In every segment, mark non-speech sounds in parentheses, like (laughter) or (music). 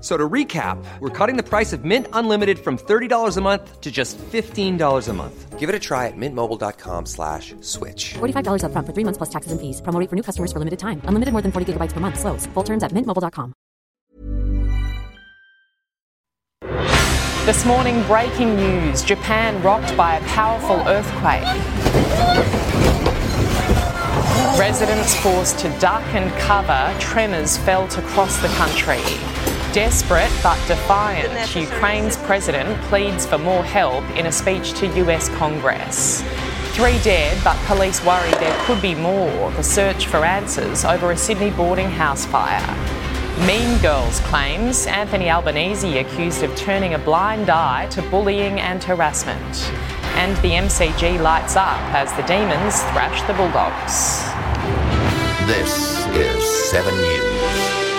So to recap, we're cutting the price of Mint Unlimited from $30 a month to just $15 a month. Give it a try at mintmobile.com slash switch. $45 upfront for three months plus taxes and fees. Promo for new customers for limited time. Unlimited more than 40 gigabytes per month. Slows. Full terms at mintmobile.com. This morning, breaking news Japan rocked by a powerful earthquake. Residents forced to duck and cover, tremors felt across the country. Desperate but defiant, Ukraine's president pleads for more help in a speech to US Congress. Three dead, but police worry there could be more. The search for answers over a Sydney boarding house fire. Mean Girls claims Anthony Albanese accused of turning a blind eye to bullying and harassment. And the MCG lights up as the Demons thrash the Bulldogs. This is 7 News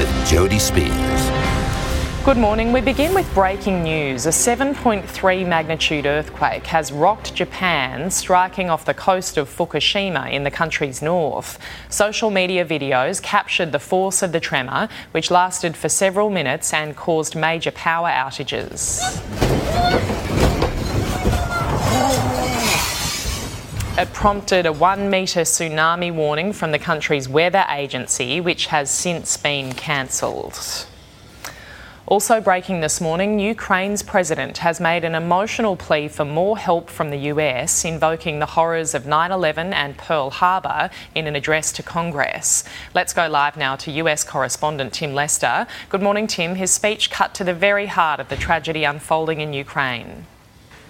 with Jodie Speers. Good morning. We begin with breaking news. A 7.3 magnitude earthquake has rocked Japan, striking off the coast of Fukushima in the country's north. Social media videos captured the force of the tremor, which lasted for several minutes and caused major power outages. It prompted a one metre tsunami warning from the country's weather agency, which has since been cancelled. Also breaking this morning, Ukraine's president has made an emotional plea for more help from the US, invoking the horrors of 9 11 and Pearl Harbor in an address to Congress. Let's go live now to US correspondent Tim Lester. Good morning, Tim. His speech cut to the very heart of the tragedy unfolding in Ukraine.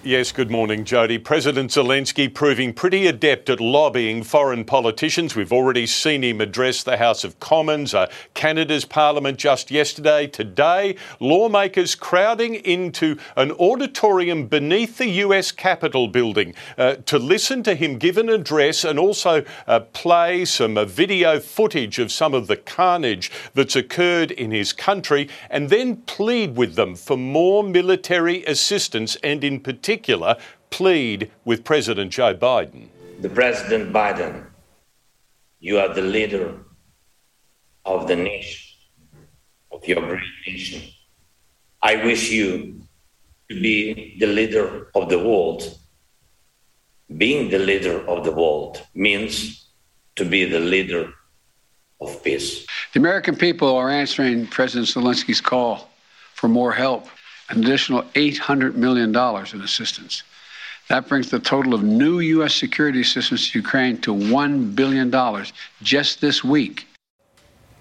Yes, good morning, Jodie. President Zelensky proving pretty adept at lobbying foreign politicians. We've already seen him address the House of Commons, uh, Canada's Parliament just yesterday. Today, lawmakers crowding into an auditorium beneath the US Capitol building uh, to listen to him give an address and also uh, play some uh, video footage of some of the carnage that's occurred in his country and then plead with them for more military assistance and, in particular, particular, plead with President Joe Biden? The President Biden, you are the leader of the nation, of your great nation. I wish you to be the leader of the world. Being the leader of the world means to be the leader of peace. The American people are answering President Zelensky's call for more help an additional $800 million in assistance. That brings the total of new U.S. security assistance to Ukraine to $1 billion just this week.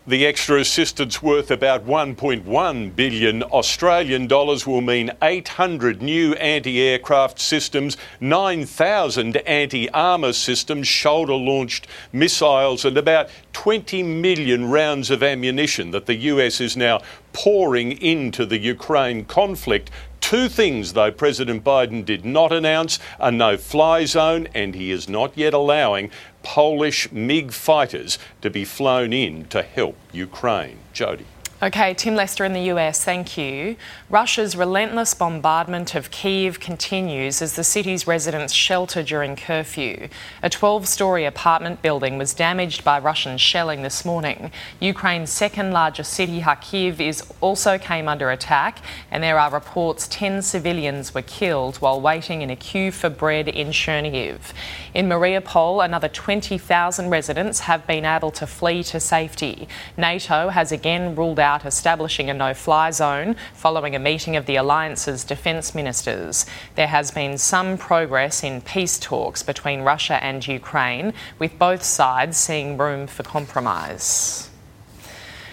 The extra assistance worth about 1.1 billion Australian dollars will mean 800 new anti-aircraft systems, 9,000 anti-armor systems, shoulder-launched missiles and about 20 million rounds of ammunition that the US is now pouring into the Ukraine conflict. Two things, though, President Biden did not announce a no fly zone, and he is not yet allowing Polish MiG fighters to be flown in to help Ukraine. Jodie. Okay, Tim Lester in the US, thank you. Russia's relentless bombardment of Kiev continues as the city's residents shelter during curfew. A 12 story apartment building was damaged by Russian shelling this morning. Ukraine's second largest city, Kharkiv, is also came under attack, and there are reports 10 civilians were killed while waiting in a queue for bread in Chernihiv. In Mariupol, another 20,000 residents have been able to flee to safety. NATO has again ruled out about establishing a no fly zone following a meeting of the alliance's defence ministers. There has been some progress in peace talks between Russia and Ukraine, with both sides seeing room for compromise.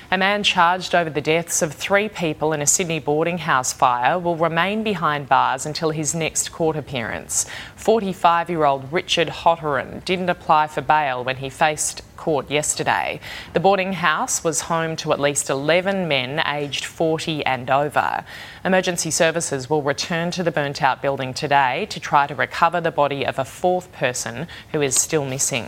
A man charged over the deaths of three people in a Sydney boarding house fire will remain behind bars until his next court appearance. 45 year old Richard Hotteran didn't apply for bail when he faced court yesterday. The boarding house was home to at least 11 men aged 40 and over. Emergency services will return to the burnt out building today to try to recover the body of a fourth person who is still missing.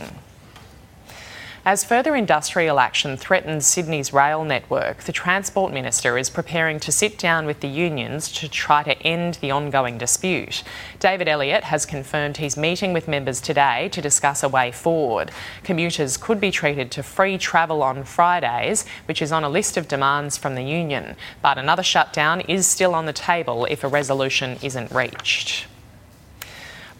As further industrial action threatens Sydney's rail network, the Transport Minister is preparing to sit down with the unions to try to end the ongoing dispute. David Elliott has confirmed he's meeting with members today to discuss a way forward. Commuters could be treated to free travel on Fridays, which is on a list of demands from the union. But another shutdown is still on the table if a resolution isn't reached.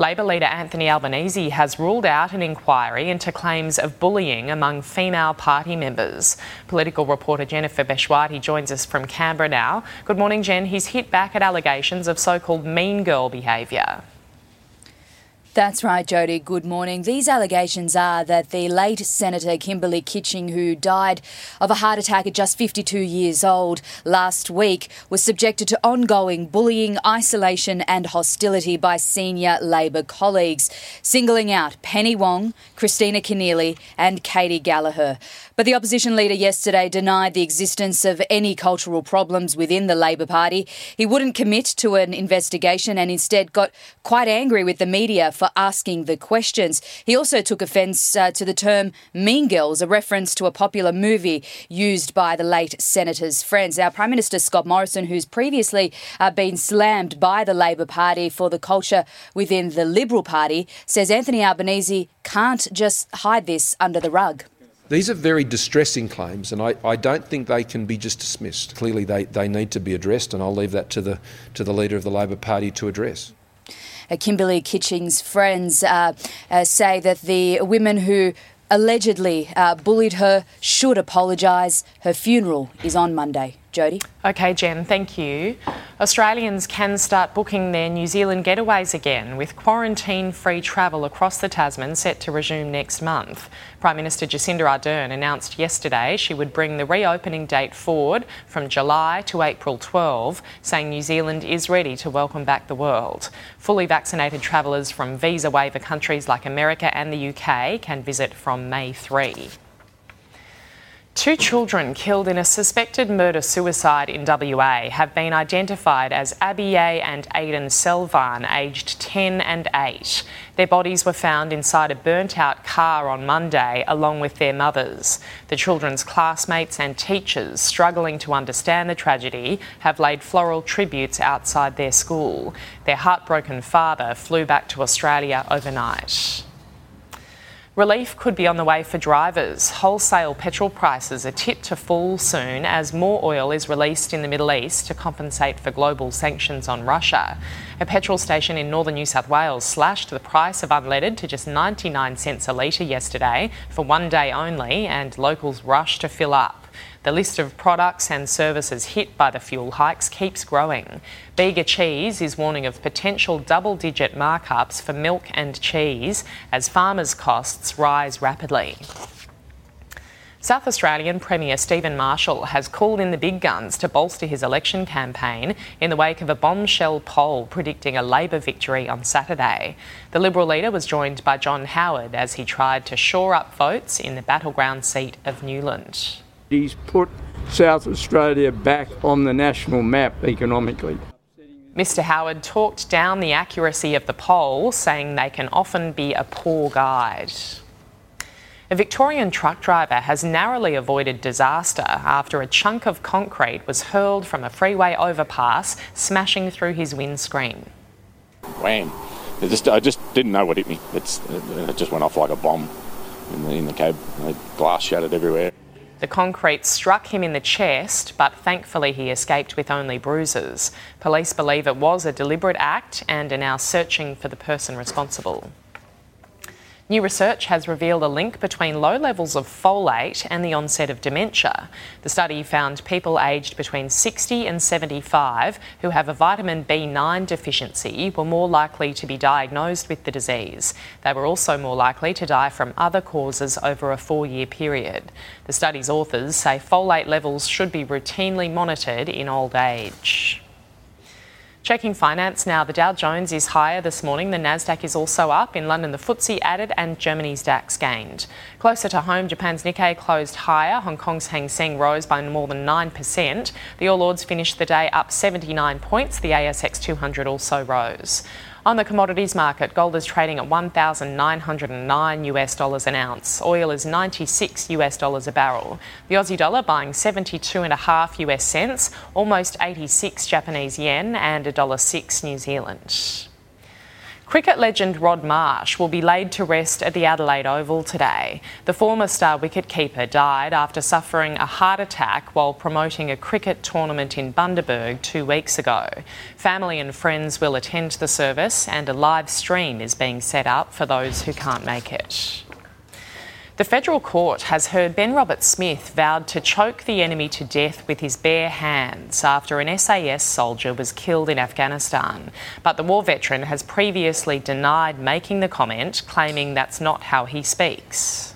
Labor leader Anthony Albanese has ruled out an inquiry into claims of bullying among female party members. Political reporter Jennifer Bechwati joins us from Canberra now. Good morning, Jen. He's hit back at allegations of so called mean girl behaviour. That's right, Jodie. Good morning. These allegations are that the late Senator Kimberley Kitching, who died of a heart attack at just 52 years old last week, was subjected to ongoing bullying, isolation, and hostility by senior Labor colleagues, singling out Penny Wong, Kristina Keneally, and Katy Gallagher. But the opposition leader yesterday denied the existence of any cultural problems within the Labor Party. He wouldn't commit to an investigation and instead got quite angry with the media for asking the questions. He also took offence uh, to the term Mean Girls, a reference to a popular movie used by the late Senator's friends. Now, Prime Minister Scott Morrison, who's previously uh, been slammed by the Labor Party for the culture within the Liberal Party, says Anthony Albanese can't just hide this under the rug. These are very distressing claims, and I, I don't think they can be just dismissed. Clearly, they, they need to be addressed, and I'll leave that to the, to the leader of the Labor Party to address. Kimberley Kitching's friends uh, uh, say that the women who allegedly uh, bullied her should apologise. Her funeral is on Monday. Jodie? Okay, Jen, thank you. Australians can start booking their New Zealand getaways again, with quarantine free travel across the Tasman set to resume next month. Prime Minister Jacinda Ardern announced yesterday she would bring the reopening date forward from July to April 12, saying New Zealand is ready to welcome back the world. Fully vaccinated travellers from visa waiver countries like America and the UK can visit from May 3. Two children killed in a suspected murder suicide in WA have been identified as Abiye and Aidan Selvan, aged 10 and 8. Their bodies were found inside a burnt out car on Monday, along with their mothers. The children's classmates and teachers, struggling to understand the tragedy, have laid floral tributes outside their school. Their heartbroken father flew back to Australia overnight. Relief could be on the way for drivers. Wholesale petrol prices are tipped to fall soon as more oil is released in the Middle East to compensate for global sanctions on Russia. A petrol station in northern New South Wales slashed the price of unleaded to just 99 cents a litre yesterday for one day only, and locals rushed to fill up. The list of products and services hit by the fuel hikes keeps growing. Bega Cheese is warning of potential double digit markups for milk and cheese as farmers' costs rise rapidly. South Australian Premier Stephen Marshall has called in the big guns to bolster his election campaign in the wake of a bombshell poll predicting a Labor victory on Saturday. The Liberal leader was joined by John Howard as he tried to shore up votes in the battleground seat of Newland. He's put South Australia back on the national map economically. Mr. Howard talked down the accuracy of the poll, saying they can often be a poor guide. A Victorian truck driver has narrowly avoided disaster after a chunk of concrete was hurled from a freeway overpass, smashing through his windscreen. Wham! It just, I just didn't know what hit me. It's, it just went off like a bomb in the, in the cab. The glass shattered everywhere. The concrete struck him in the chest, but thankfully he escaped with only bruises. Police believe it was a deliberate act and are now searching for the person responsible. New research has revealed a link between low levels of folate and the onset of dementia. The study found people aged between 60 and 75 who have a vitamin B9 deficiency were more likely to be diagnosed with the disease. They were also more likely to die from other causes over a four year period. The study's authors say folate levels should be routinely monitored in old age. Checking finance now, the Dow Jones is higher this morning. The Nasdaq is also up. In London, the FTSE added and Germany's DAX gained. Closer to home, Japan's Nikkei closed higher. Hong Kong's Hang Seng rose by more than 9%. The All Ords finished the day up 79 points. The ASX 200 also rose. On the commodities market, gold is trading at 1,909 US dollars an ounce. Oil is 96 US dollars a barrel. The Aussie dollar buying 72 and a half US cents, almost 86 Japanese yen, and a dollar six New Zealand. Cricket legend Rod Marsh will be laid to rest at the Adelaide Oval today. The former star wicketkeeper died after suffering a heart attack while promoting a cricket tournament in Bundaberg two weeks ago. Family and friends will attend the service, and a live stream is being set up for those who can't make it. The federal court has heard Ben Roberts-Smith vowed to choke the enemy to death with his bare hands after an SAS soldier was killed in Afghanistan. But the war veteran has previously denied making the comment, claiming that's not how he speaks.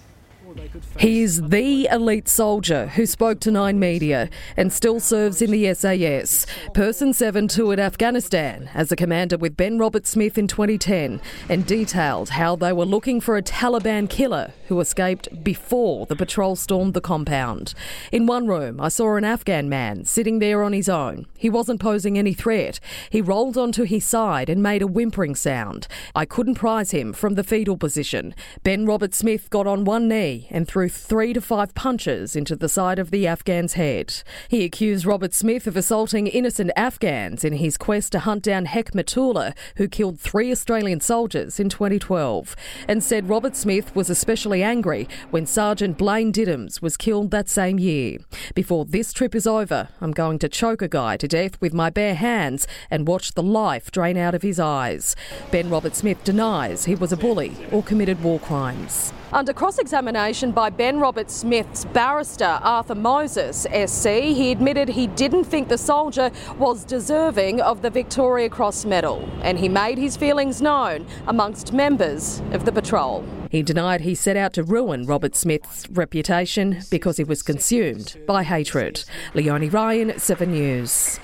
He is the elite soldier who spoke to Nine Media and still serves in the SAS. Person 7 toured Afghanistan as a commander with Ben Roberts-Smith in 2010 and detailed how they were looking for a Taliban killer who escaped before the patrol stormed the compound. In one room, I saw an Afghan man sitting there on his own. He wasn't posing any threat. He rolled onto his side and made a whimpering sound. I couldn't prise him from the fetal position. Ben Roberts-Smith got on one knee and threw three to five punches into the side of the Afghan's head. He accused Roberts-Smith of assaulting innocent Afghans in his quest to hunt down Hekmatullah, who killed three Australian soldiers in 2012, and said Roberts-Smith was especially angry when Sergeant Blaine Diddams was killed that same year. Before this trip is over, I'm going to choke a guy to death with my bare hands and watch the life drain out of his eyes. Ben Roberts-Smith denies he was a bully or committed war crimes. Under cross examination by Ben Roberts-Smith's barrister, Arthur Moses, SC, he admitted he didn't think the soldier was deserving of the Victoria Cross Medal, and he made his feelings known amongst members of the patrol. He denied he set out to ruin Roberts-Smith's reputation because he was consumed by hatred. Leonie Ryan, 7 News.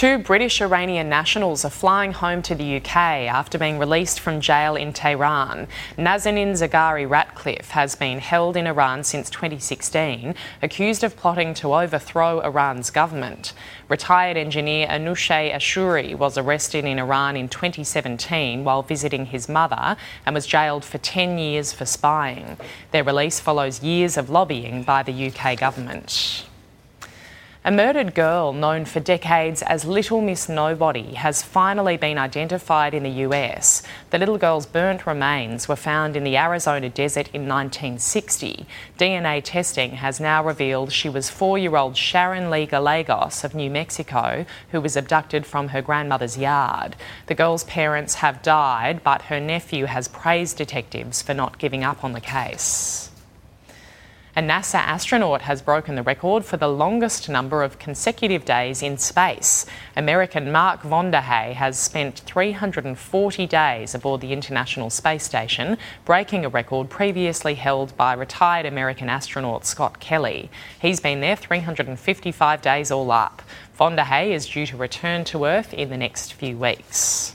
Two British Iranian nationals are flying home to the UK after being released from jail in Tehran. Nazanin Zaghari Ratcliffe has been held in Iran since 2016, accused of plotting to overthrow Iran's government. Retired engineer Anoosheh Ashoori was arrested in Iran in 2017 while visiting his mother and was jailed for 10 years for spying. Their release follows years of lobbying by the UK government. A murdered girl known for decades as Little Miss Nobody has finally been identified in the US. The little girl's burnt remains were found in the Arizona desert in 1960. DNA testing has now revealed she was four year old Sharon Lee Gallegos of New Mexico, who was abducted from her grandmother's yard. The girl's parents have died, but her nephew has praised detectives for not giving up on the case. A NASA astronaut has broken the record for the longest number of consecutive days in space. American Mark Vande Hei has spent 340 days aboard the International Space Station, breaking a record previously held by retired American astronaut Scott Kelly. He's been there 355 days all up. Vande Hei is due to return to Earth in the next few weeks.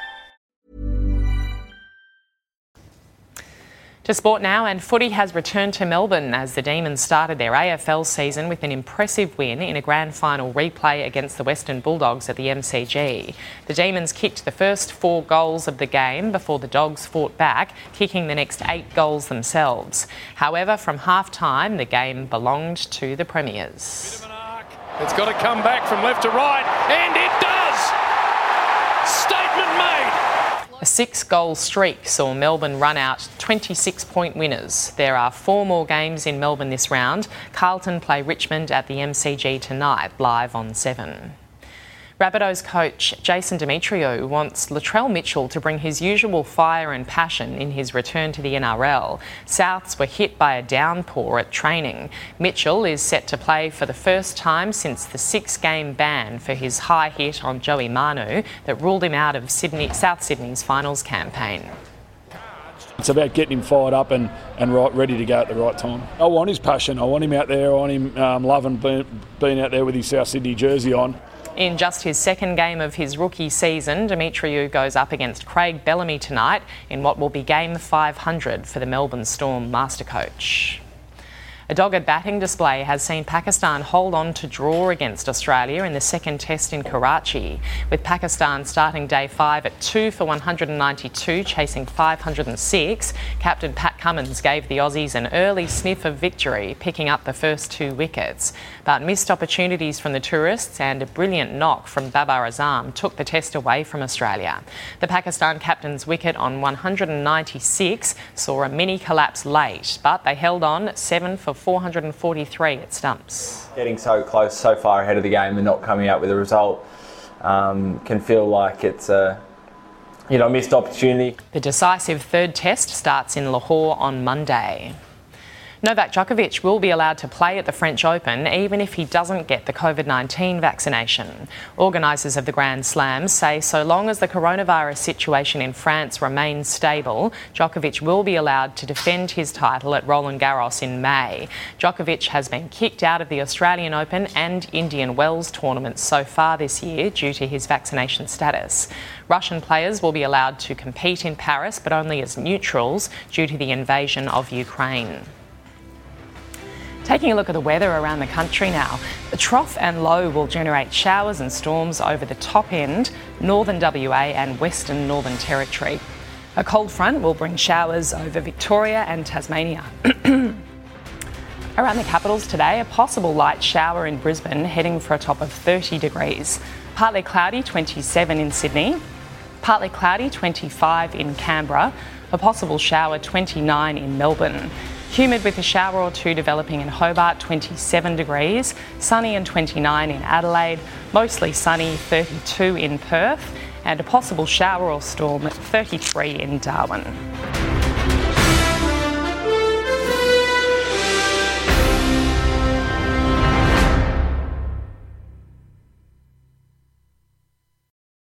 To sport now, and footy has returned to Melbourne as the Demons started their AFL season with an impressive win in a grand final replay against the Western Bulldogs at the MCG. The Demons kicked the first four goals of the game before the Dogs fought back, kicking the next eight goals themselves. However, from half time, the game belonged to the Premiers. It's got to come back from left to right, and it does! A six goal streak saw Melbourne run out 26 point winners. There are four more games in Melbourne this round. Carlton play Richmond at the MCG tonight, live on 7. Rabbitohs coach Jason Demetriou wants Latrell Mitchell to bring his usual fire and passion in his return to the NRL. Souths were hit by a downpour at training. Mitchell is set to play for the first time since the six game ban for his high hit on Joey Manu that ruled him out of Sydney, South Sydney's finals campaign. It's about getting him fired up and, and right, ready to go at the right time. I want his passion. I want him out there. I want him um, loving being, being out there with his South Sydney jersey on. In just his second game of his rookie season, Demetriou goes up against Craig Bellamy tonight in what will be game 500 for the Melbourne Storm master coach. A dogged batting display has seen Pakistan hold on to draw against Australia in the second test in Karachi, with Pakistan starting day five at 2 for 192, chasing 506. Captain Pat Cummins gave the Aussies an early sniff of victory, picking up the first two wickets. But missed opportunities from the tourists and a brilliant knock from Babar Azam took the test away from Australia. The Pakistan captain's wicket on 196 saw a mini collapse late, but they held on 7 for 443 at stumps. Getting so close, so far ahead of the game, and not coming out with a result um, can feel like it's a you know missed opportunity. The decisive third test starts in Lahore on Monday. Novak Djokovic will be allowed to play at the French Open even if he doesn't get the COVID 19 vaccination. Organisers of the Grand Slams say so long as the coronavirus situation in France remains stable, Djokovic will be allowed to defend his title at Roland Garros in May. Djokovic has been kicked out of the Australian Open and Indian Wells tournaments so far this year due to his vaccination status. Russian players will be allowed to compete in Paris but only as neutrals due to the invasion of Ukraine. Taking a look at the weather around the country now, the trough and low will generate showers and storms over the top end, northern WA and western Northern Territory. A cold front will bring showers over Victoria and Tasmania. (clears throat) Around the capitals today, a possible light shower in Brisbane, heading for a top of 30 degrees. Partly cloudy, 27 in Sydney. Partly cloudy, 25 in Canberra. A possible shower, 29 in Melbourne. Humid with a shower or two developing in Hobart, 27 degrees. Sunny and 29 in Adelaide. Mostly sunny, 32 in Perth. And a possible shower or storm at 33 in Darwin.